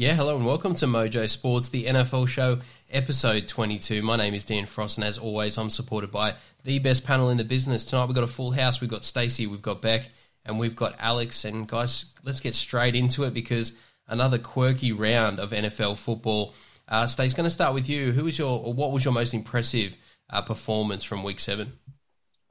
Yeah, hello and welcome to Mojo Sports, the NFL show, episode 22. My name is Dan Frost, and as always, I'm supported by the best panel in the business. Tonight we've got a full house. We've got Stacey, we've got Bec, and we've got Alex. And guys, let's get straight into it because another quirky round of NFL football. Uh, Stacey, going to start with you. Who was your, or what was your most impressive uh, performance from Week Seven?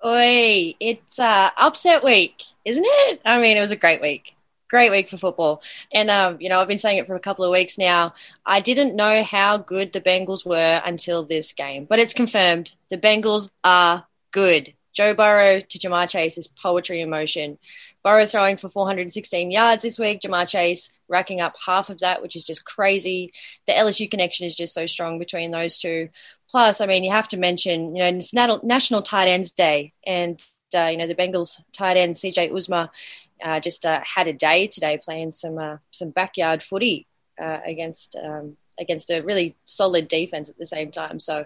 Oi, it's uh, upset week, isn't it? I mean, it was a great week great week for football. And, um, you know, I've been saying it for a couple of weeks now. I didn't know how good the Bengals were until this game, but it's confirmed. The Bengals are good. Joe Burrow to Ja'Marr Chase is poetry in motion. Burrow throwing for 416 yards this week. Ja'Marr Chase racking up half of that, which is just crazy. The LSU connection is just so strong between those two. Plus, I mean, you have to mention, you know, it's National Tight Ends Day, and uh, you know the Bengals tight end CJ Uzomah uh, just uh, had a day today playing some uh, some backyard footy uh, against um, against a really solid defense at the same time. So,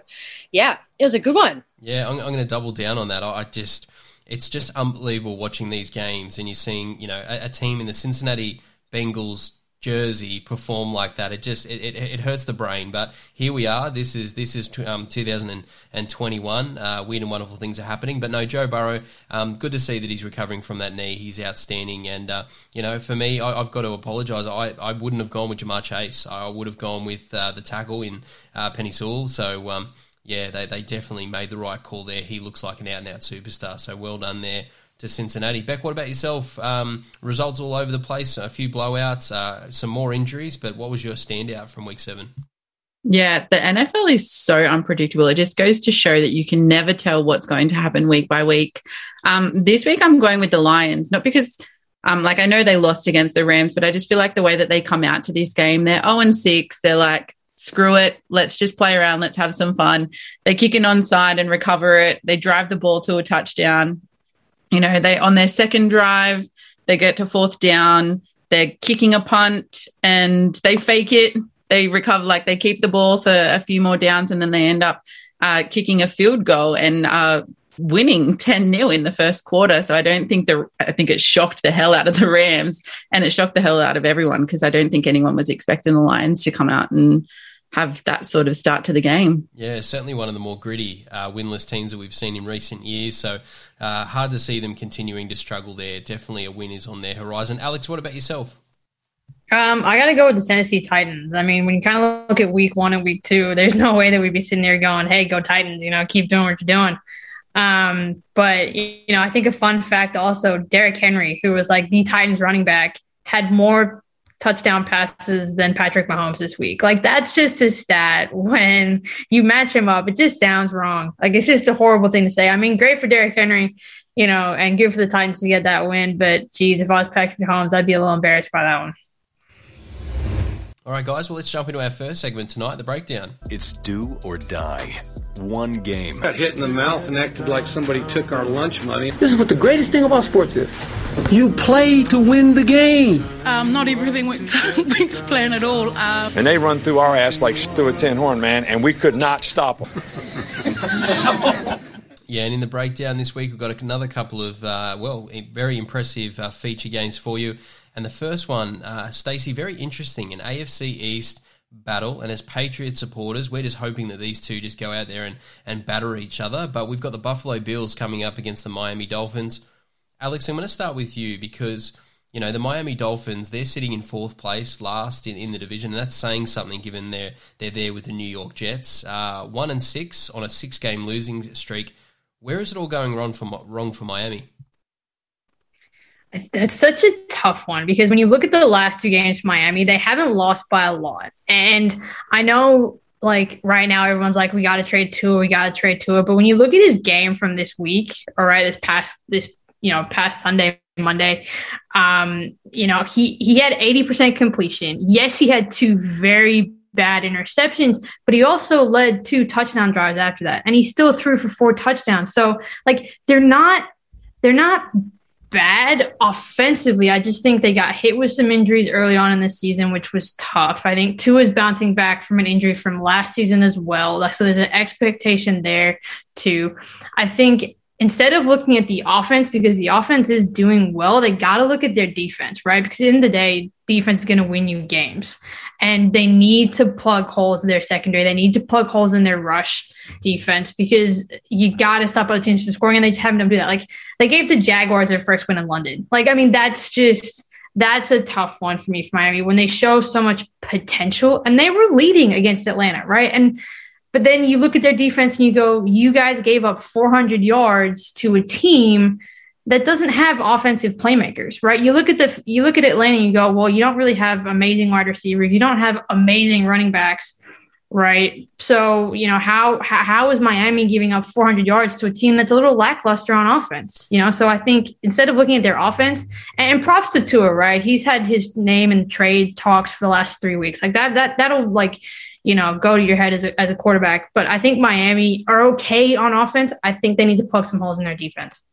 yeah, it was a good one. Yeah, I'm, I'm going to double down on that. I, I just it's just unbelievable watching these games and you're seeing you know a, a team in the Cincinnati Bengals jersey perform like that. It just it, it, it, hurts the brain. But here we are. This is this is um, 2021. Uh, weird and wonderful things are happening. But no, Joe Burrow. Um, good to see that he's recovering from that knee. He's outstanding. And uh, you know, for me, I, have got to apologise. I, I wouldn't have gone with Ja'Marr Chase. I would have gone with uh, the tackle in uh, Penei Sewell. So. Um, yeah, they, they definitely made the right call there. He looks like an out and out superstar. So well done there to Cincinnati. Bec, what about yourself? Um, results all over the place, a few blowouts, uh, some more injuries, but what was your standout from week seven? Yeah, the NFL is so unpredictable. It just goes to show that you can never tell what's going to happen week by week. Um, this week, I'm going with the Lions, not because, um, like, I know they lost against the Rams, but I just feel like the way that they come out to this game, they're 0 and 6. They're like, screw it. Let's just play around. Let's have some fun. They kick an onside and recover it. They drive the ball to a touchdown you know, they on their second drive, they get to fourth down, they're kicking a punt and they fake it. They recover, like they keep the ball for a few more downs and then they end up uh, kicking a field goal and uh, winning 10 0 in the first quarter. So I don't think the, I think it shocked the hell out of the Rams and it shocked the hell out of everyone because I don't think anyone was expecting the Lions to come out and have that sort of start to the game. Yeah, certainly one of the more gritty uh, winless teams that we've seen in recent years. So uh, hard to see them continuing to struggle there. Definitely a win is on their horizon. Alex, what about yourself? Um, I got to go with the Tennessee Titans. I mean, when you kind of look at week one and week two, there's no way that we'd be sitting there going, hey, go Titans, you know, keep doing what you're doing. Um, but, you know, I think a fun fact also Derrick Henry, who was like the Titans running back, had more touchdown passes than Patrick Mahomes this week. Like that's just a stat when you match him up. It just sounds wrong. Like it's just a horrible thing to say. I mean, great for Derrick Henry, you know, and good for the Titans to get that win. But geez, if I was Patrick Mahomes, I'd be a little embarrassed by that one. All right, guys. Well, let's jump into our first segment tonight, the breakdown. It's do or die. One game. Got hit in the mouth and acted like somebody took our lunch money. This is what the greatest thing about sports is. You play to win the game. Um, not everything went to, went to plan at all. Uh, and they run through our ass like through a tin horn, man, and we could not stop them. Yeah, and in the breakdown this week, we've got another couple of, uh, well, very impressive uh, feature games for you. And the first one, uh, Stacey, very interesting, an AFC East battle. And as Patriot supporters, we're just hoping that these two just go out there and, and batter each other. But we've got the Buffalo Bills coming up against the Miami Dolphins. Alex, I'm going to start with you because, you know, the Miami Dolphins, they're sitting in fourth place, last in, in the division. And that's saying something given they're, they're there with the New York Jets. Uh, one and six on a six game losing streak. Where is it all going wrong for, wrong for Miami? That's such a tough one because when you look at the last two games for Miami, they haven't lost by a lot. And I know like right now everyone's like, we gotta trade Tua, we gotta trade Tua. But when you look at his game from this week, all right, this past this, you know, past Sunday, Monday, um, you know, he he had 80% completion. Yes, he had two very bad interceptions, but he also led two touchdown drives after that. And he still threw for four touchdowns. So like they're not they're not bad offensively. I just think they got hit with some injuries early on in the season, which was tough. I think Tua is bouncing back from an injury from last season as well. So there's an expectation there too. I think instead of looking at the offense because the offense is doing well, they got to look at their defense, right? Because in the, the day, defense is going to win you games. And they need to plug holes in their secondary. They need to plug holes in their rush defense because you got to stop other teams from scoring. And they just haven't done do that. Like they gave the Jaguars their first win in London. Like, I mean, that's just that's a tough one for me for Miami when they show so much potential and they were leading against Atlanta, right? And but then you look at their defense and you go, you guys gave up 400 yards to a team that doesn't have offensive playmakers, right? You look at the you look at Atlanta and you go, well, you don't really have amazing wide receivers, you don't have amazing running backs, right? So you know how how, is Miami giving up 400 yards to a team that's a little lackluster on offense? You know, so I think instead of looking at their offense, and props to Tua, right? He's had his name in trade talks for the last three weeks, like that that that'll like you know, go to your head as a, as a quarterback. But I think Miami are okay on offense. I think they need to plug some holes in their defense.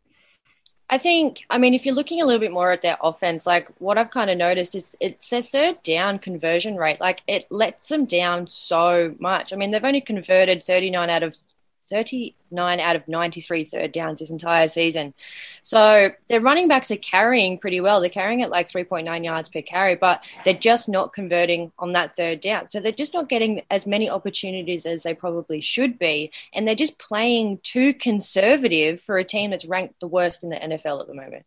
I think, I mean, if you're looking a little bit more at their offense, like what I've kind of noticed is it's their third down conversion rate. Like it lets them down so much. I mean, they've only converted 39 out of 39 out of 93 third downs this entire season. So their running backs are carrying pretty well. They're carrying at like 3.9 yards per carry, but they're just not converting on that third down. So they're just not getting as many opportunities as they probably should be. And they're just playing too conservative for a team that's ranked the worst in the NFL at the moment.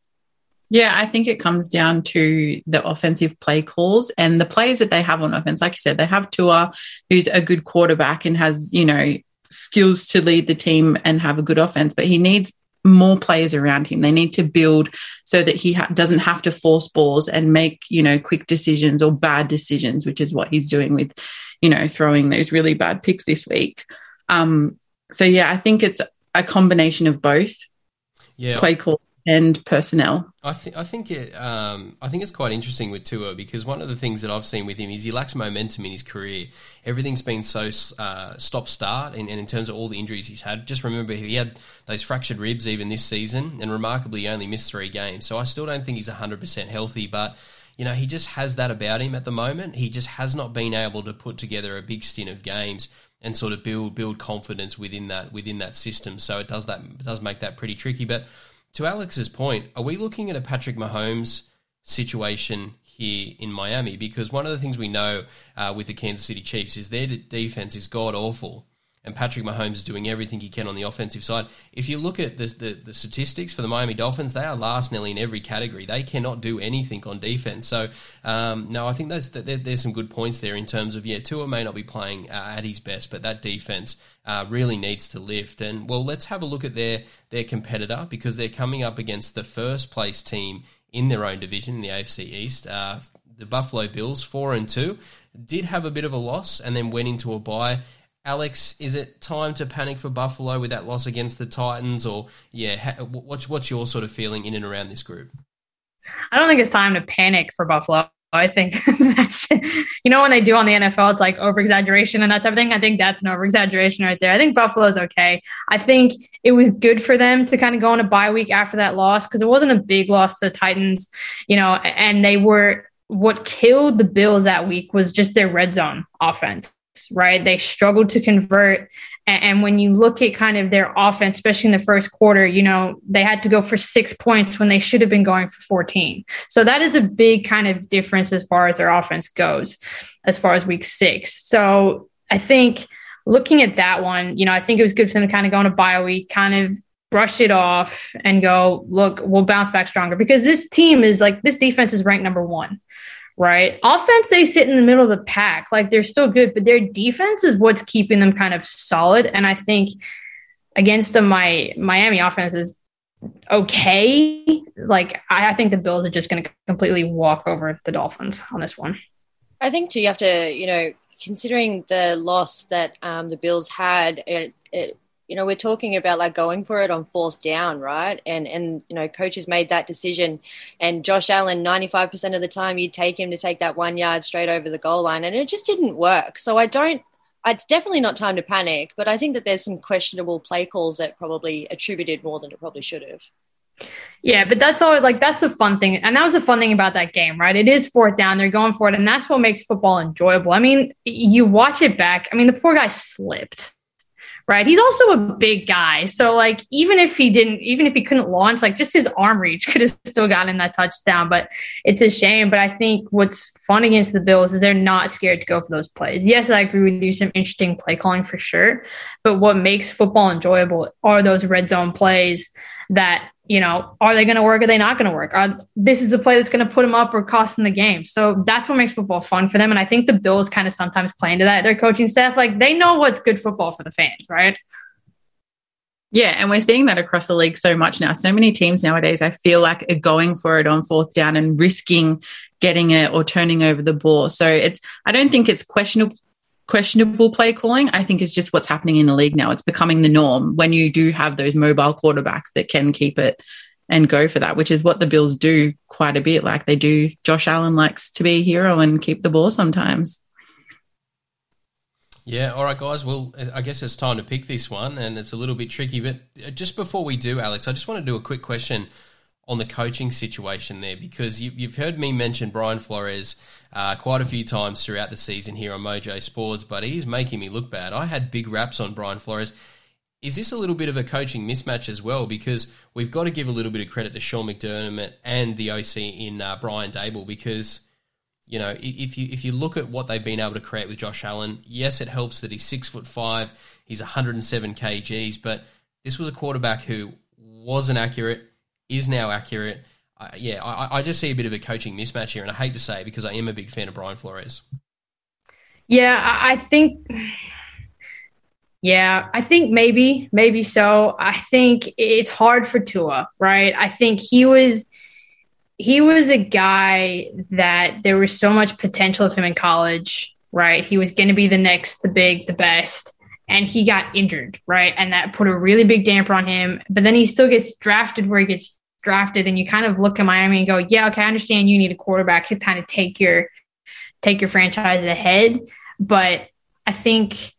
Yeah, I think it comes down to the offensive play calls and the players that they have on offense. Like you said, they have Tua, who's a good quarterback and has, you know, skills to lead the team and have a good offense, but he needs more players around him. They need to build so that he ha- doesn't have to force balls and make, you know, quick decisions or bad decisions, which is what he's doing with, you know, throwing those really bad picks this week. Um, so yeah, I think it's a combination of both. Yeah. Play call and personnel. I think I think it um, I think it's quite interesting with Tua because one of the things that I've seen with him is he lacks momentum in his career. Everything's been so uh, stop start, and, and, in terms of all the injuries he's had, just remember he had those fractured ribs even this season, and remarkably only missed three games. So I still don't think he's hundred percent healthy, but. You know, he just has that about him at the moment. He just has not been able to put together a big stint of games and sort of build build confidence within that within that system. So it does that it does make that pretty tricky. But to Alex's point, are we looking at a Patrick Mahomes situation here in Miami? Because one of the things we know uh, with the Kansas City Chiefs is their defense is god awful and Patrick Mahomes is doing everything he can on the offensive side. If you look at the, the, the, statistics for the Miami Dolphins, they are last nearly in every category. They cannot do anything on defense. So, um, no, I think there, there's some good points there in terms of, yeah, Tua may not be playing uh, at his best, but that defense uh, really needs to lift. And, well, let's have a look at their, their competitor because they're coming up against the first place team in their own division the AFC East. Uh, the Buffalo Bills, 4 and 2, did have a bit of a loss and then went into a bye Alex, is it time to panic for Buffalo with that loss against the Titans, or yeah, what's what's your sort of feeling in and around this group? I don't think it's time to panic for Buffalo. I think that's you know when they do on the NFL, it's like over exaggeration and that type of thing. I think that's an over exaggeration right there. I think Buffalo's okay. I think it was good for them to kind of go on a bye week after that loss because it wasn't a big loss to the Titans, you know, and they were what killed the Bills that week was just their red zone offense right? They struggled to convert. And when you look at kind of their offense, especially in the first quarter, you know, they had to go for six points when they should have been going for 14. So that is a big kind of difference as far as their offense goes, as far as week six. So I think looking at that one, you know, I think it was good for them to kind of go on a bye week, kind of brush it off and go, look, we'll bounce back stronger because this team is like, this defense is ranked number one right? Offense, they sit in the middle of the pack. Like they're still good, but their defense is what's keeping them kind of solid. And I think against the my Miami offense is okay. Like I, I think the Bills are just going to completely walk over the Dolphins on this one. I think too, you have to, you know, considering the loss that um, the Bills had, it, it you know, we're talking about like going for it on fourth down, right? And and you know, coaches made that decision. And Josh Allen, ninety five percent of the time, you'd take him to take that one yard straight over the goal line, and it just didn't work. So I don't. It's definitely not time to panic, but I think that there's some questionable play calls that probably attributed more than it probably should have. Yeah, but that's all like that's the fun thing. And that was the fun thing about that game, right? It is fourth down. They're going for it. And that's what makes football enjoyable. I mean, you watch it back. I mean, the poor guy slipped right? He's also a big guy. So like even if he didn't even if he couldn't launch, like just his arm reach could have still gotten that touchdown. But it's a shame. But I think what's fun against the Bills is they're not scared to go for those plays. Yes, I agree with you, some interesting play calling for sure. But what makes football enjoyable are those red zone plays that you know, are they going to work? Are they not going to work? Are, this is the play that's going to put them up or cost them the game. So that's what makes football fun for them. And I think the Bills kind of sometimes play into that. Their coaching staff, like they know what's good football for the fans, right? Yeah, and we're seeing that across the league so much now. So many teams nowadays, I feel like, are going for it on fourth down and risking getting it or turning over the ball. So it's, I don't think it's questionable questionable play calling, I think is just what's happening in the league now. It's becoming the norm when you do have those mobile quarterbacks that can keep it and go for that, which is what the Bills do quite a bit. Like they do, Josh Allen likes to be a hero and keep the ball sometimes. Yeah, all right, guys. Well, I guess it's time to pick this one, and it's a little bit tricky. But just before we do, Alex, I just want to do a quick question on the coaching situation there because you, have heard me mention Brian Flores uh, quite a few times throughout the season here on Mojo Sports, but he's making me look bad. I had big raps on Brian Flores. Is this a little bit of a coaching mismatch as well? Because we've got to give a little bit of credit to Sean McDermott and the OC in uh, Brian Daboll because you know if you if you look at what they've been able to create with Josh Allen, yes, it helps that he's six foot five, he's 107 kgs, but this was a quarterback who wasn't accurate is now accurate. Uh, yeah, I, I, just see a bit of a coaching mismatch here, and I hate to say because I am a big fan of Brian Flores. Yeah, I think. Yeah, I think maybe, maybe so. I think it's hard for Tua, right? I think he was he was a guy that there was so much potential of him in college, right? He was going to be the next, the big, the best and he got injured, right? And that put a really big damper on him. But then he still gets drafted where he gets drafted, and you kind of look at Miami and go, "Yeah, okay, I understand you need a quarterback to kind of take your take your franchise ahead." But I think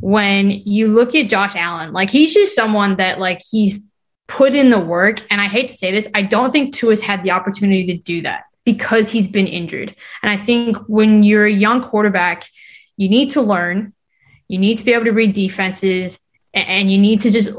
when you look at Josh Allen, like he's just someone that like he's put in the work, and I hate to say this, I don't think Tua's had the opportunity to do that because he's been injured. And I think when you're a young quarterback, you need to learn you need to be able to read defenses and you need to just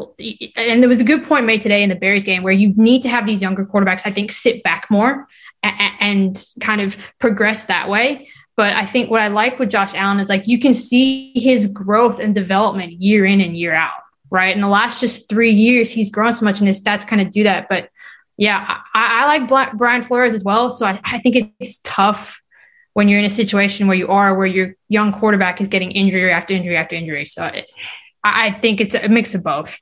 and there was a good point made today in the Bears game where you need to have these younger quarterbacks I think sit back more and kind of progress that way. But I think what I like with Josh Allen is like you can see his growth and development year in and year out right? In the last just 3 years he's grown so much and his stats kind of do that. But yeah I, I like Brian Flores as well. So I, I think it's tough when you're in a situation where you are where your young quarterback is getting injury after injury after injury. So it, I think it's a mix of both.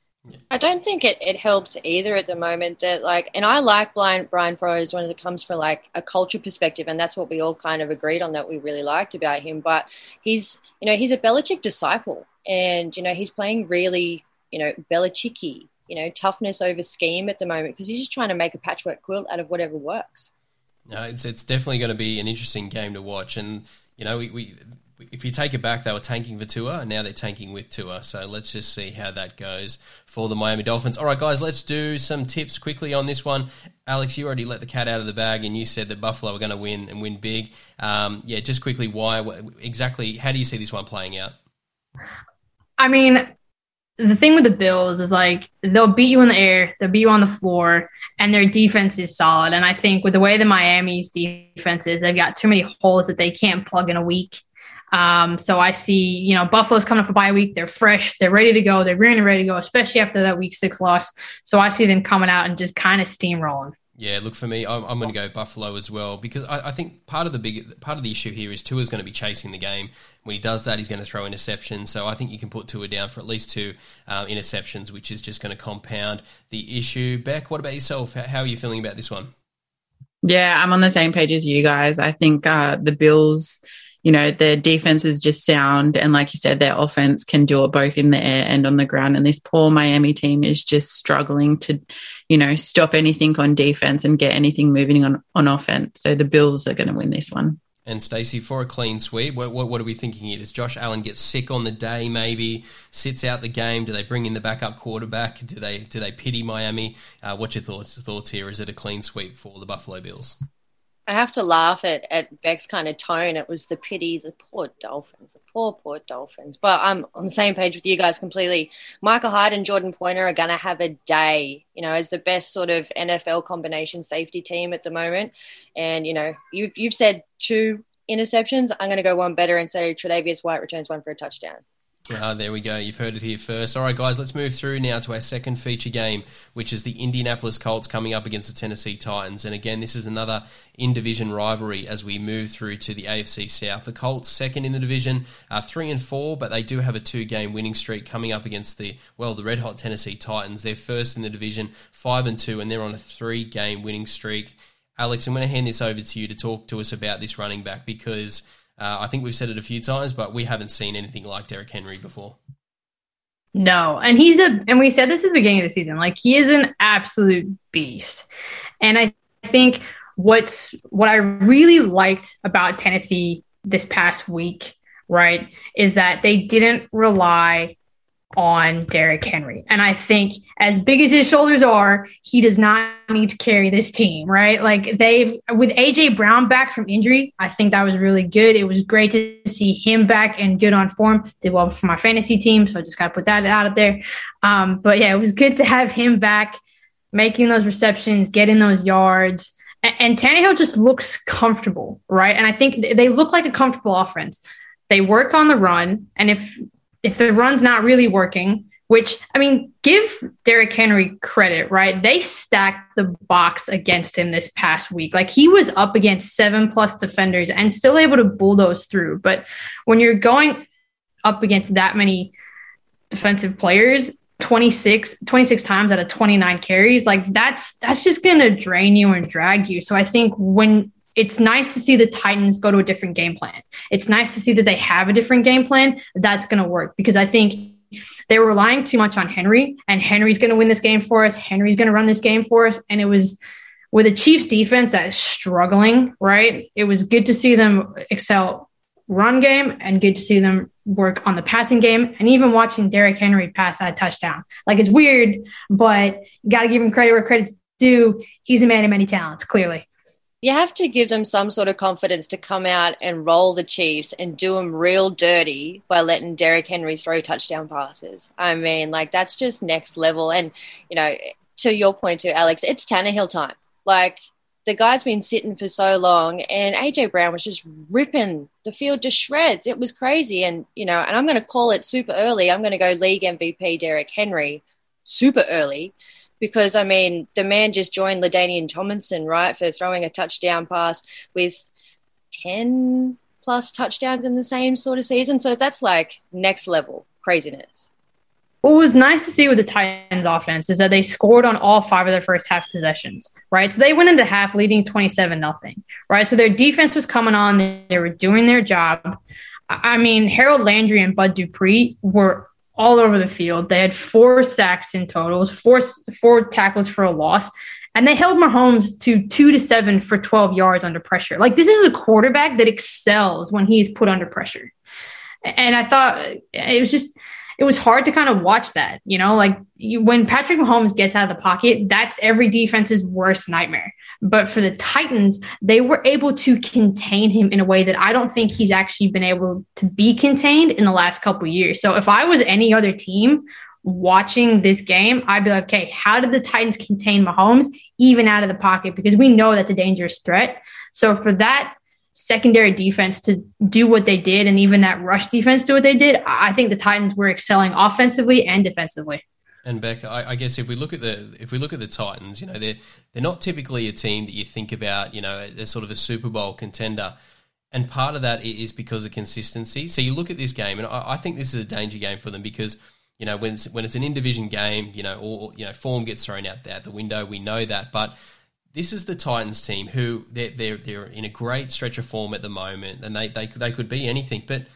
I don't think it, it helps either at the moment that like and I like Brian Brian Flores when it comes from like a culture perspective and that's what we all kind of agreed on that we really liked about him. But he's you know, he's a Belichick disciple and you know, he's playing really, you know, Belichicky, you know, toughness over scheme at the moment because he's just trying to make a patchwork quilt out of whatever works. No, it's it's definitely going to be an interesting game to watch, and you know, we, we if you take it back, they were tanking for Tua, and now they're tanking with Tua. So let's just see how that goes for the Miami Dolphins. All right, guys, let's do some tips quickly on this one. Alex, you already let the cat out of the bag, and you said that Buffalo were going to win and win big. Um, yeah, just quickly, why exactly? How do you see this one playing out? I mean, the thing with the Bills is like they'll beat you in the air, they'll beat you on the floor, and their defense is solid. And I think with the way the Miami's defense is, they've got too many holes that they can't plug in a week. Um, so I see, you know, Buffalo's coming up for bye week. They're fresh, they're ready to go, they're really ready to go, especially after that week six loss. So I see them coming out and just kind of steamrolling. Yeah, look for me. I'm, I'm going to go Buffalo as well because I, I, think part of the big part of the issue here is Tua's going to be chasing the game. When he does that, he's going to throw interceptions. So I think you can put Tua down for at least two uh, interceptions, which is just going to compound the issue. Bec, what about yourself? How are you feeling about this one? Yeah, I'm on the same page as you guys. I think uh, the Bills you know, their defense is just sound. And like you said, their offense can do it both in the air and on the ground. And this poor Miami team is just struggling to, you know, stop anything on defense and get anything moving on, on offense. So the Bills are going to win this one. And Stacey, for a clean sweep, what, what, what, are we thinking here? Does Josh Allen get sick on the day? Maybe sits out the game. Do they bring in the backup quarterback? Do they do they pity Miami? Uh, what's your thoughts thoughts here? Is it a clean sweep for the Buffalo Bills? I have to laugh at, at Bec's kind of tone. It was the pity, the poor Dolphins, the poor, poor Dolphins. But I'm on the same page with you guys completely. Micah Hyde and Jordan Poyer are going to have a day, you know, as the best sort of NFL combination safety team at the moment. And, you know, you've, you've said two interceptions. I'm going to go one better and say Tre'Davious White returns one for a touchdown. Uh, there we go. You've heard it here first. All right, guys, let's move through now to our second feature game, which is the Indianapolis Colts coming up against the Tennessee Titans. And again, this is another in division rivalry as we move through to the AFC South. The Colts, second in the division, are three and four, but they do have a two game winning streak coming up against the, well, the red hot Tennessee Titans. They're first in the division, five and two, and they're on a three game winning streak. Alex, I'm going to hand this over to you to talk to us about this running back because uh, I think we've said it a few times, but we haven't seen anything like Derrick Henry before. No, and he's a, and we said this at the beginning of the season, like he is an absolute beast. And I think what's what I really liked about Tennessee this past week, right, is that they didn't rely on Derrick Henry. And I think as big as his shoulders are, he does not need to carry this team, right? Like they've with AJ Brown back from injury, I think that was really good. It was great to see him back and good on form. Did well for my fantasy team, so I just got to put that out there. Um, but yeah, it was good to have him back, making those receptions, getting those yards. And, and Tannehill just looks comfortable, right? And I think they look like a comfortable offense. They work on the run, and if if the run's not really working, which I mean, give Derrick Henry credit, right? They stacked the box against him this past week. Like he was up against seven plus defenders and still able to bulldoze through. But when you're going up against that many defensive players, 26, 26 times out of 29 carries, like that's that's just gonna drain you and drag you. So I think when it's nice to see the Titans go to a different game plan. It's nice to see that they have a different game plan that's going to work because I think they were relying too much on Henry, and Henry's going to win this game for us. Henry's going to run this game for us. And it was with a Chiefs defense that is struggling, right? It was good to see them excel run game and good to see them work on the passing game and even watching Derrick Henry pass that touchdown. Like it's weird, but you got to give him credit where credit's due. He's a man of many talents, clearly you have to give them some sort of confidence to come out and roll the Chiefs and do them real dirty by letting Derrick Henry throw touchdown passes. I mean, like that's just next level. And you know, to your point too, Alex, it's Tannehill time. Like the guy's been sitting for so long, and AJ Brown was just ripping the field to shreds. It was crazy, and you know, and I'm going to call it super early. I'm going to go league MVP Derrick Henry super early because I mean the man just joined LaDainian Tomlinson right for throwing a touchdown pass with ten plus touchdowns in the same sort of season. So that's like next level craziness. What was nice to see with the Titans offense is that they scored on all five of their first half possessions, right? So they went into half leading 27 nothing, right? So their defense was coming on, they were doing their job. I mean, Harold Landry and Bud Dupree were all over the field. They had four sacks in totals, four four tackles for a loss, and they held Mahomes to two to seven for 12 yards under pressure. Like this is a quarterback that excels when he is put under pressure. And I thought uh, it was just it was hard to kind of watch that, you know, like you, when Patrick Mahomes gets out of the pocket, that's every defense's worst nightmare. But for the Titans, they were able to contain him in a way that I don't think he's actually been able to be contained in the last couple years. So if I was any other team watching this game, I'd be like, okay, how did the Titans contain Mahomes even out of the pocket? Because we know that's a dangerous threat. So for that secondary defense to do what they did and even that rush defense do what they did, I think the Titans were excelling offensively and defensively. And Bec, I, I, guess if we look at the if we look at the Titans, you know they're they're not typically a team that you think about. You know, they're sort of a Super Bowl contender, and part of that is because of consistency. So you look at this game, and I, I think this is a danger game for them because you know when it's, when it's an in division game, you know, or you know, form gets thrown out there the window. We know that, but this is the Titans team who they're they're they're in a great stretch of form at the moment, and they they they could be anything, but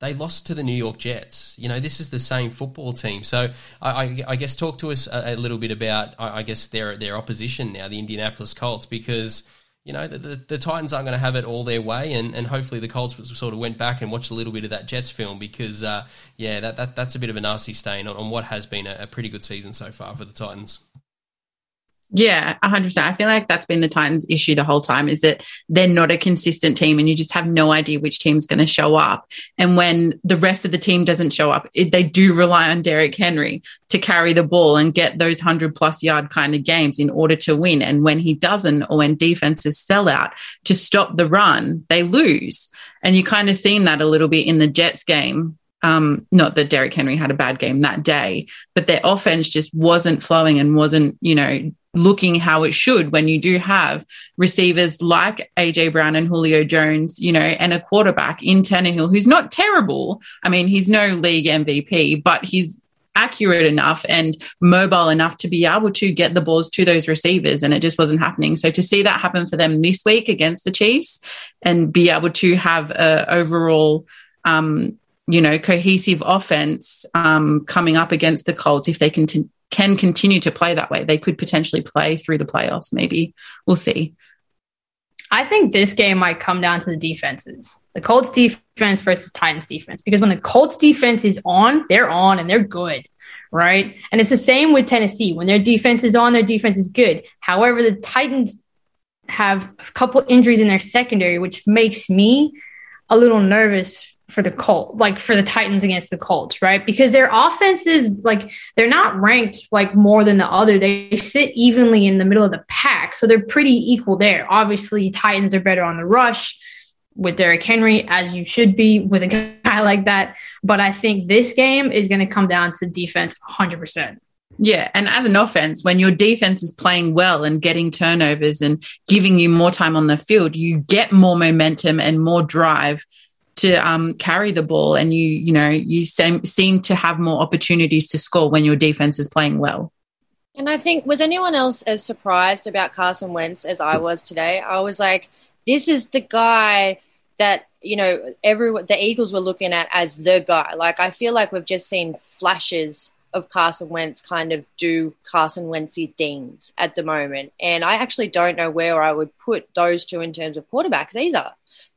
they lost to the New York Jets. You know, this is the same football team. So I, I, I guess talk to us a, a little bit about, I, I, guess, their their opposition now, the Indianapolis Colts, because you know, the, the, the Titans aren't going to have it all their way, and, and hopefully the Colts sort of went back and watched a little bit of that Jets film because, uh, yeah, that, that that's a bit of a nasty stain on, on what has been a, a pretty good season so far for the Titans. Yeah, 100%. I feel like that's been the Titans' issue the whole time is that they're not a consistent team and you just have no idea which team's going to show up. And when the rest of the team doesn't show up, it, they do rely on Derrick Henry to carry the ball and get those 100 plus yard kind of games in order to win. And when he doesn't, or when defenses sell out to stop the run, they lose. And you kind of seen that a little bit in the Jets game um, not that Derrick Henry had a bad game that day, but their offense just wasn't flowing and wasn't, you know, looking how it should when you do have receivers like AJ Brown and Julio Jones, you know, and a quarterback in Tannehill who's not terrible. I mean, he's no league MVP, but he's accurate enough and mobile enough to be able to get the balls to those receivers and it just wasn't happening so to see that happen for them this week against the chiefs and be able to have a overall um, you know cohesive offense um, coming up against the colts if they can t- can continue to play that way. They could potentially play through the playoffs, maybe. We'll see. I think this game might come down to the defenses. The Colts defense versus Titans defense. Because when the Colts defense is on, they're on and they're good. Right. And it's the same with Tennessee. When their defense is on, their defense is good. However, the Titans have a couple injuries in their secondary, which makes me a little nervous for the Colt, like for the Titans against the Colts, right? Because their offense is like they're not ranked like more than the other. They sit evenly in the middle of the pack, so they're pretty equal there. Obviously, Titans are better on the rush with Derrick Henry, as you should be with a guy like that. But I think this game is going to come down to defense 100%. Yeah. And as an offense, when your defense is playing well and getting turnovers and giving you more time on the field, you get more momentum and more drive to um, carry the ball and you you know you seem, seem to have more opportunities to score when your defense is playing well and i think was anyone else as surprised about carson wentz as i was today i was like this is the guy that you know everyone the eagles were looking at as the guy like i feel like we've just seen flashes of Carson Wentz kind of do Carson Wentzy things at the moment. And I actually don't know where I would put those two in terms of quarterbacks either.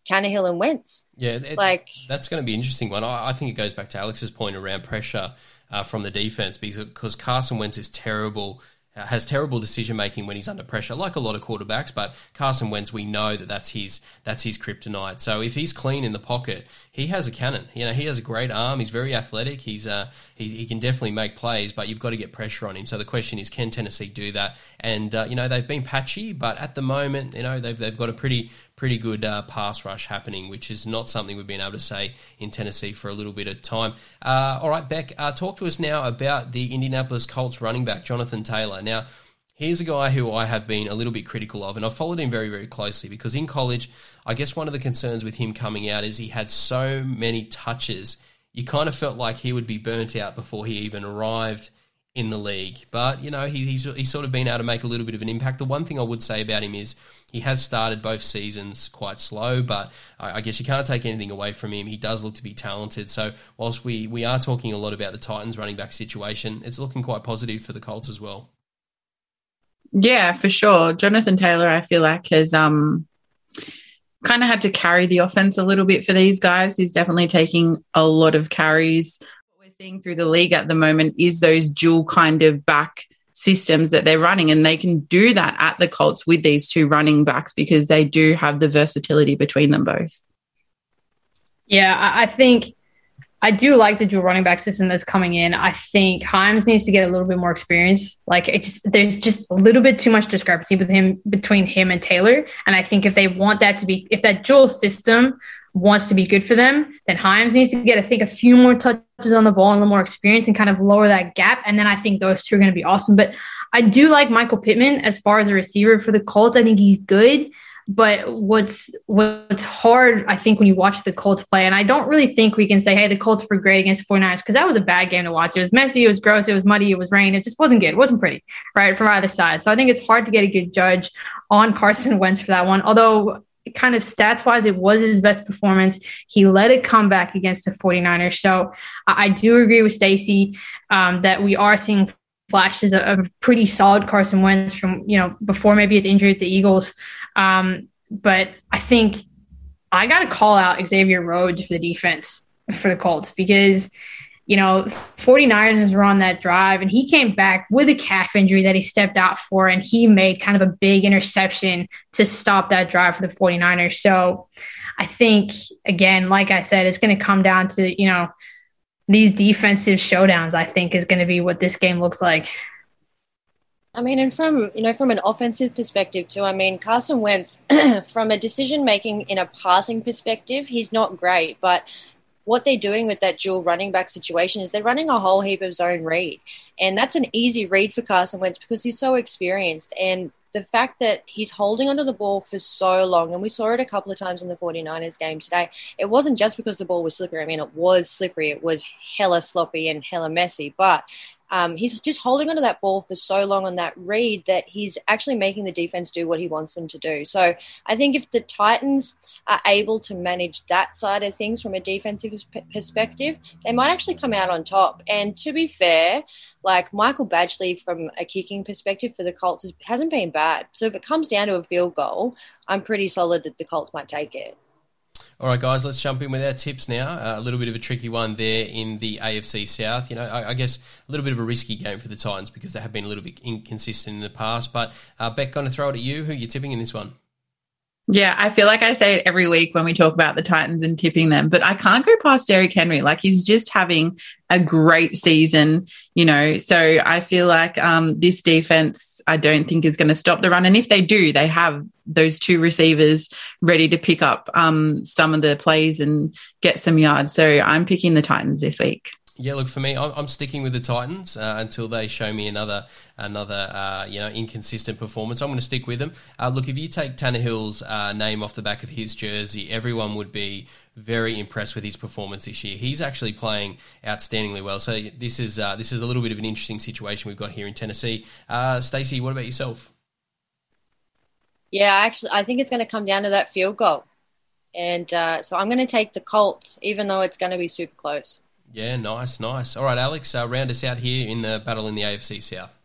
Tannehill and Wentz. Yeah, it, like that's going to be an interesting one. I, I, think it goes back to Alex's point around pressure uh, from the defense because because Carson Wentz is terrible. Uh, has terrible decision making when he's under pressure, like a lot of quarterbacks. But Carson Wentz, we know that that's his that's his kryptonite. So if he's clean in the pocket, he has a cannon. You know, he has a great arm. He's very athletic. He's uh, he, he can definitely make plays, but you've got to get pressure on him. So the question is, can Tennessee do that? And uh, you know, they've been patchy, but at the moment, you know, they've they've got a pretty pretty good uh, pass rush happening, which is not something we've been able to say in Tennessee for a little bit of time. Uh, all right, Bec, uh, talk to us now about the Indianapolis Colts running back, Jonathan Taylor. Now, here's a guy who I have been a little bit critical of, and I've followed him very, very closely because in college, I guess one of the concerns with him coming out is he had so many touches. You kind of felt like he would be burnt out before he even arrived in the league. But, you know, he's, he's sort of been able to make a little bit of an impact. The one thing I would say about him is he has started both seasons quite slow, but I, I guess you can't take anything away from him. He does look to be talented. So, whilst we, we are talking a lot about the Titans running back situation, it's looking quite positive for the Colts as well. Yeah, for sure. Jonathan Taylor, I feel like, has um, kind of had to carry the offense a little bit for these guys. He's definitely taking a lot of carries seeing through the league at the moment is those dual kind of back systems that they're running. And they can do that at the Colts with these two running backs because they do have the versatility between them both. Yeah, I think I do like the dual running back system that's coming in. I think Hines needs to get a little bit more experience. Like it just there's just a little bit too much discrepancy with him between him and Taylor. And I think if they want that to be if that dual system wants to be good for them, then Hines needs to get, I think, a few more touches on the ball and a little more experience and kind of lower that gap. And then I think those two are going to be awesome. But I do like Michael Pittman as far as a receiver for the Colts. I think he's good. But what's what's hard, I think, when you watch the Colts play, and I don't really think we can say, hey, the Colts were great against the 49ers, because that was a bad game to watch. It was messy, it was gross, it was muddy, it was rain. It just wasn't good. It wasn't pretty, right, from either side. So I think it's hard to get a good judge on Carson Wentz for that one. Although kind of stats wise, it was his best performance. He led a comeback against the 49ers. So I, do agree with Stacey um, that we are seeing flashes of a pretty solid Carson Wentz from you know before maybe his injury at the Eagles. Um, but I think I got to call out Xavier Rhodes for the defense for the Colts because you know, 49ers were on that drive and he came back with a calf injury that he stepped out for and he made kind of a big interception to stop that drive for the 49ers. So I think, again, like I said, it's going to come down to, you know, these defensive showdowns, I think, is going to be what this game looks like. I mean, and from you know, from an offensive perspective too. I mean, Carson Wentz, from a decision making in a passing perspective, he's not great. But what they're doing with that dual running back situation is they're running a whole heap of zone read, and that's an easy read for Carson Wentz because he's so experienced. And the fact that he's holding onto the ball for so long, and we saw it a couple of times in the 49ers game today, it wasn't just because the ball was slippery. I mean, it was slippery, it was hella sloppy and hella messy, but um, he's just holding onto that ball for so long on that read that he's actually making the defense do what he wants them to do. So I think if the Titans are able to manage that side of things from a defensive perspective, they might actually come out on top. And to be fair, like Michael Badgley from a kicking perspective for the Colts hasn't been bad. So if it comes down to a field goal, I'm pretty solid that the Colts might take it. All right, guys, let's jump in with our tips now. Uh, a little bit of a tricky one there in the AFC South. You know, I, I, guess a little bit of a risky game for the Titans because they have been a little bit inconsistent in the past. But uh, Bec, going to throw it at you. Who are you tipping in this one? Yeah, I feel like I say it every week when we talk about the Titans and tipping them, but I can't go past Derrick Henry. Like he's just having a great season, you know. So I feel like um, this defense, I don't think is going to stop the run. And if they do, they have those two receivers ready to pick up um, some of the plays and get some yards. So I'm picking the Titans this week. Yeah, look for me, I'm, sticking with the Titans uh, until they show me another another uh, you know inconsistent performance. I'm going to stick with them. Uh, look, if you take Tannehill's uh, name off the back of his jersey, everyone would be very impressed with his performance this year. He's actually playing outstandingly well. So this is uh, this is a little bit of an interesting situation we've got here in Tennessee. Uh, Stacey, what about yourself? Yeah, actually, I think it's going to come down to that field goal, and so I'm going to take the Colts, even though it's going to be super close. Yeah, nice, nice. All right, Alex, uh, round us out here in the battle in the AFC South.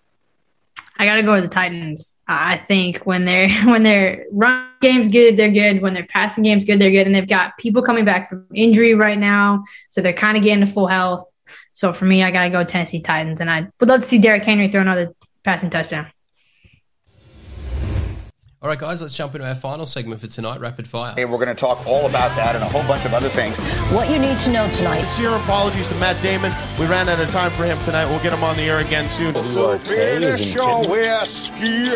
I got to go with the Titans. I think when they're when their run game's good, they're good. When their passing game's good, they're good. And they've got people coming back from injury right now, so they're kind of getting to full health. So for me, I got to go Tennessee Titans, and I would love to see Derrick Henry throw another passing touchdown. All right, guys, let's jump into our final segment for tonight, Rapid Fire. Hey, we're going to talk all about that and a whole bunch of other things. What you need to know tonight. Sincere apologies to Matt Damon. We ran out of time for him tonight. We'll get him on the air again soon. So finish your whiskey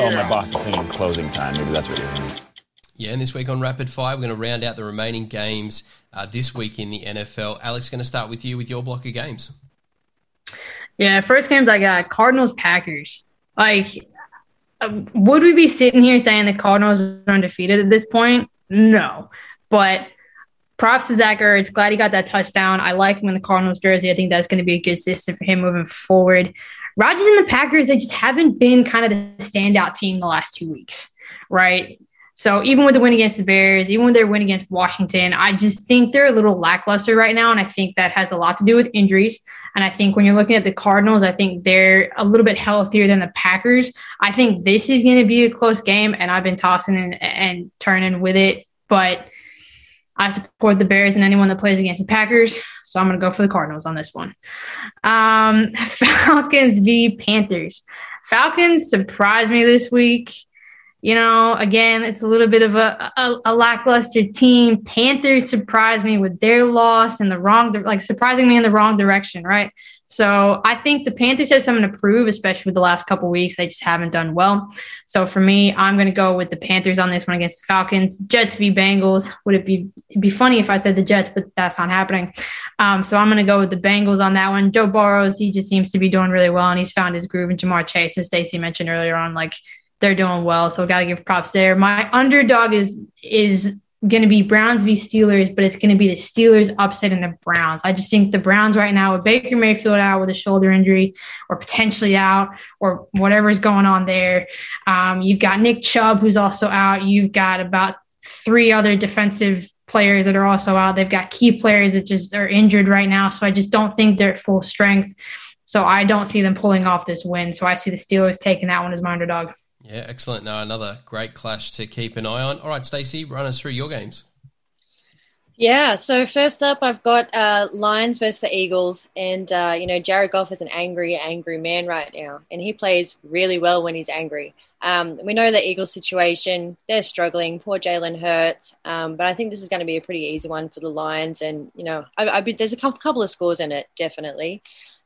Oh, my boss is singing closing time. Maybe that's what you're hearing. Yeah, and this week on Rapid Fire, we're going to round out the remaining games uh, this week in the NFL. Alex, going to start with you with your block of games. Yeah, first games I got Cardinals Packers. Like would we be sitting here saying the Cardinals are undefeated at this point? No. But props to Zach Ertz. Glad he got that touchdown. I like him in the Cardinals jersey. I think that's going to be a good system for him moving forward. Rodgers and the Packers, they just haven't been kind of the standout team the last two weeks, right? So even with the win against the Bears, even with their win against Washington, I just think they're a little lackluster right now. And I think that has a lot to do with injuries. And I think when you're looking at the Cardinals, I think they're a little bit healthier than the Packers. I think this is going to be a close game, and I've been tossing and, and turning with it. But I support the Bears and anyone that plays against the Packers. So I'm going to go for the Cardinals on this one. Um, Falcons v. Panthers. Falcons surprised me this week. You know, again, it's a little bit of a, a, a, lackluster team. Panthers surprised me with their loss in the wrong, like surprising me in the wrong direction, right? So I think the Panthers have something to prove, especially with the last couple weeks. They just haven't done well. So for me, I'm going to go with the Panthers on this one against the Falcons. Jets v Bengals. Would it be be funny if I said the Jets, but that's not happening. Um, so I'm going to go with the Bengals on that one. Joe Burrows, he just seems to be doing really well, and he's found his groove. And Ja'Marr Chase, as Stacey mentioned earlier on, like they're doing well. So got to give props there. My underdog is is going to be Browns v Steelers, but it's going to be the Steelers upsetting the Browns. I just think the Browns right now with Baker Mayfield out with a shoulder injury or potentially out or whatever's going on there. Um, you've got Nick Chubb who's also out. You've got about three other defensive players that are also out. They've got key players that just are injured right now. So I just don't think they're at full strength. So I don't see them pulling off this win. So I see the Steelers taking that one as my underdog. Yeah, excellent. Now another great clash to keep an eye on. All right, Stacey, run us through your games. Yeah, so first up, I've got uh, Lions versus the Eagles. And, uh, you know, Jared Goff is an angry, angry man right now. And he plays really well when he's angry. Um, we know the Eagles situation, they're struggling. Poor Jalen Hurts. Um, but I think this is going to be a pretty easy one for the Lions. And, you know, I, I, there's a couple of scores in it, definitely.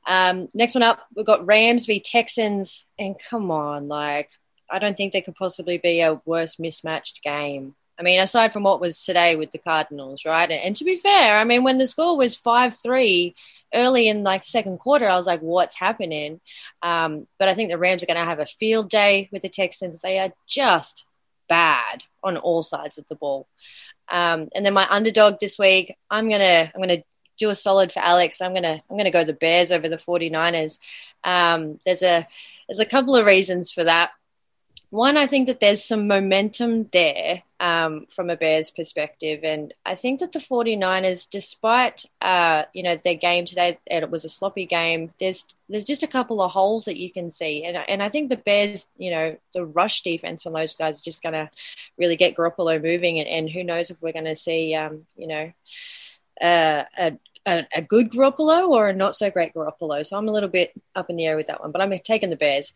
Um, next one up, we've got Rams v Texans. And come on, like, I don't think there could possibly be a worse mismatched game. I mean, aside from what was today with the Cardinals, right? And, to be fair, I mean, when the score was 5 3 early in like second quarter, I was like, what's happening? Um, but I think the Rams are going to have a field day with the Texans. They are just bad on all sides of the ball. Um, and then my underdog this week, I'm gonna I'm gonna do a solid for Alex. I'm gonna I'm gonna go the Bears over the 49ers. Um, there's a there's a couple of reasons for that one, I think that there's some momentum there um, from a Bears perspective. And I think that the 49ers, despite, uh, you know, their game today, it was a sloppy game, there's there's just a couple of holes that you can see. And, and I think the Bears, you know, the rush defense from those guys is just going to really get Garoppolo moving. And, and, who knows if we're going to see, um, you know, uh, a, a, a, good Garoppolo or a not so great Garoppolo. So I'm a little bit up in the air with that one, but I'm taking the Bears.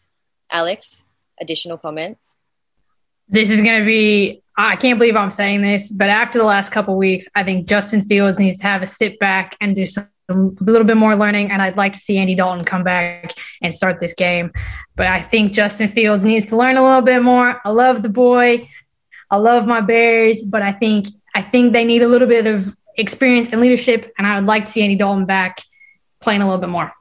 Alex? Additional comments? This is going to be, I can't believe I'm saying this, but after the last couple weeks, I think Justin Fields needs to have a sit back and do some a little bit more learning, and I'd like to see Andy Dalton come back and start this game. But I think Justin Fields needs to learn a little bit more. I love the boy, I love my Bears, but I think I think they need a little bit of experience and leadership, and I would like to see Andy Dalton back playing a little bit more.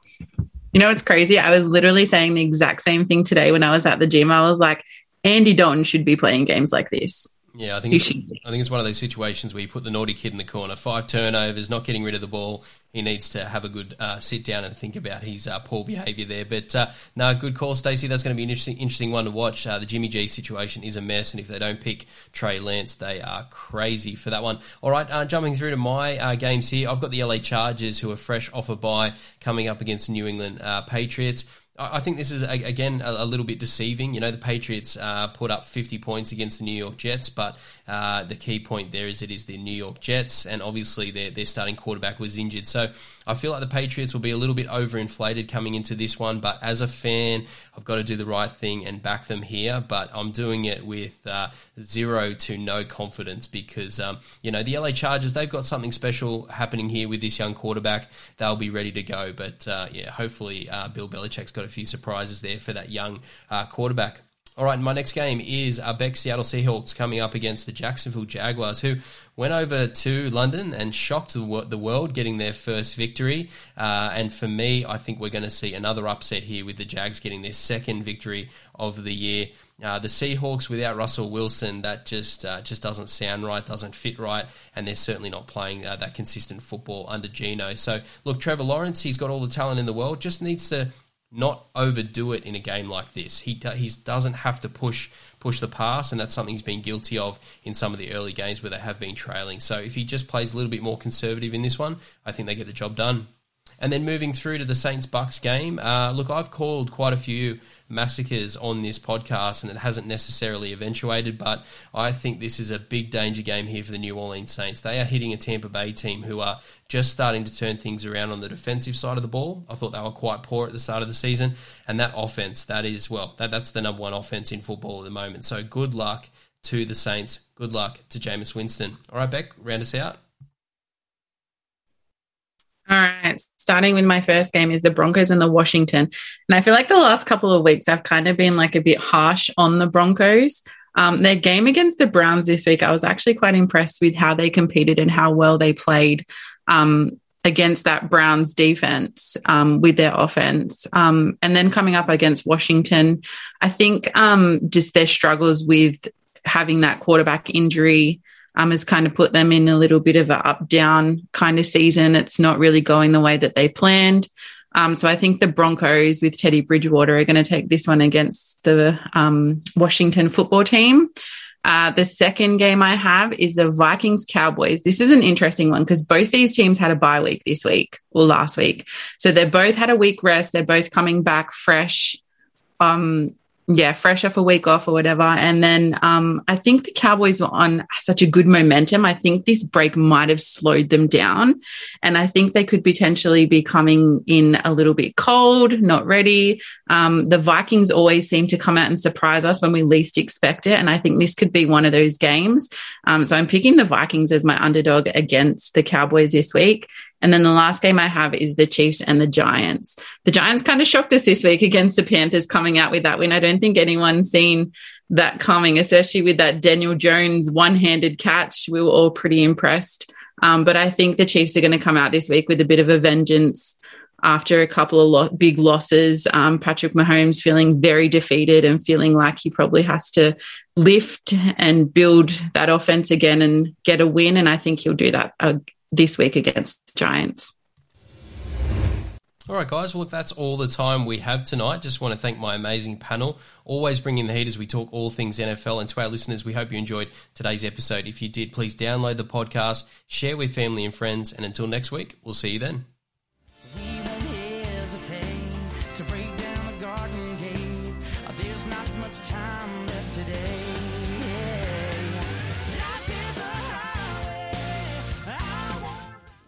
You know, it's crazy. I was literally saying the exact same thing today when I was at the gym. I was like, Andy Dalton should be playing games like this. Yeah, I think it's, I think it's one of those situations where you put the naughty kid in the corner. Five turnovers, not getting rid of the ball. He needs to have a good uh, sit down and think about his uh, poor behaviour there. But uh, no, good call, Stacey. That's going to be an interesting, interesting one to watch. Uh, the Jimmy G situation is a mess, and if they don't pick Trey Lance, they are crazy for that one. All right, uh, jumping through to my uh, games here, I've got the LA Chargers who are fresh off a bye coming up against New England Patriots. I think this is again a, little bit deceiving. You know, the Patriots uh, put up 50 points against the New York Jets, but uh, the key point there is it is the New York Jets, and obviously their their starting quarterback was injured. So I feel like the Patriots will be a little bit overinflated coming into this one. But as a fan, I've got to do the right thing and back them here. But I'm doing it with uh, zero to no confidence because um, you know the LA Chargers they've got something special happening here with this young quarterback. They'll be ready to go. But uh, yeah, hopefully uh, Bill Belichick's got a few surprises there for that young uh, quarterback. All right, my next game is our Bec Seattle Seahawks coming up against the Jacksonville Jaguars, who went over to London and shocked the world, getting their first victory. Uh, and for me, I think we're going to see another upset here with the Jags getting their second victory of the year. Uh, the Seahawks without Russell Wilson, that just uh, just doesn't sound right, doesn't fit right, and they're certainly not playing uh, that consistent football under Geno. So, look, Trevor Lawrence, he's got all the talent in the world, just needs to not overdo it in a game like this. He he doesn't have to push push the pass, and that's something he's been guilty of in some of the early games where they have been trailing. So if he just plays a little bit more conservative in this one, I think they get the job done. And then moving through to the Saints Bucks game, uh, look, I've called quite a few massacres on this podcast, and it hasn't necessarily eventuated. But I think this is a big danger game here for the New Orleans Saints. They are hitting a Tampa Bay team who are just starting to turn things around on the defensive side of the ball. I thought they were quite poor at the start of the season, and that offense, that is well, that, that's the number one offense in football at the moment. So good luck to the Saints. Good luck to Jameis Winston. All right, Bec, round us out. All right. Starting with my first game is the Broncos and the Washington. And I feel like the last couple of weeks I've kind of been like a bit harsh on the Broncos. Um, their game against the Browns this week, I was actually quite impressed with how they competed and how well they played um, against that Browns defense um, with their offense. Um, and then coming up against Washington, I think um, just their struggles with having that quarterback injury um, has kind of put them in a little bit of an up down kind of season. It's not really going the way that they planned. Um, so I think the Broncos with Teddy Bridgewater are going to take this one against the um, Washington football team. Uh, the second game I have is the Vikings Cowboys. This is an interesting one because both these teams had a bye week this week or last week. So they both had a week rest. They're both coming back fresh. Um, yeah, fresh off a week off or whatever. And then um, I think the Cowboys were on such a good momentum. I think this break might have slowed them down. And I think they could potentially be coming in a little bit cold, not ready. Um, the Vikings always seem to come out and surprise us when we least expect it. And I think this could be one of those games. Um, so I'm picking the Vikings as my underdog against the Cowboys this week. And then the last game I have is the Chiefs and the Giants. The Giants kind of shocked us this week against the Panthers coming out with that win. I don't think anyone's seen that coming, especially with that Daniel Jones one handed catch. We were all pretty impressed. Um, but I think the Chiefs are going to come out this week with a bit of a vengeance after a couple of lo- big losses. Um, Patrick Mahomes feeling very defeated and feeling like he probably has to lift and build that offense again and get a win. And I think he'll do that uh, this week against Giants. All right, guys. Well, look, that's all the time we have tonight. Just want to thank my amazing panel. Always bringing the heat as we talk all things NFL. And to our listeners, we hope you enjoyed today's episode. If you did, please download the podcast, share with family and friends. And until next week, we'll see you then.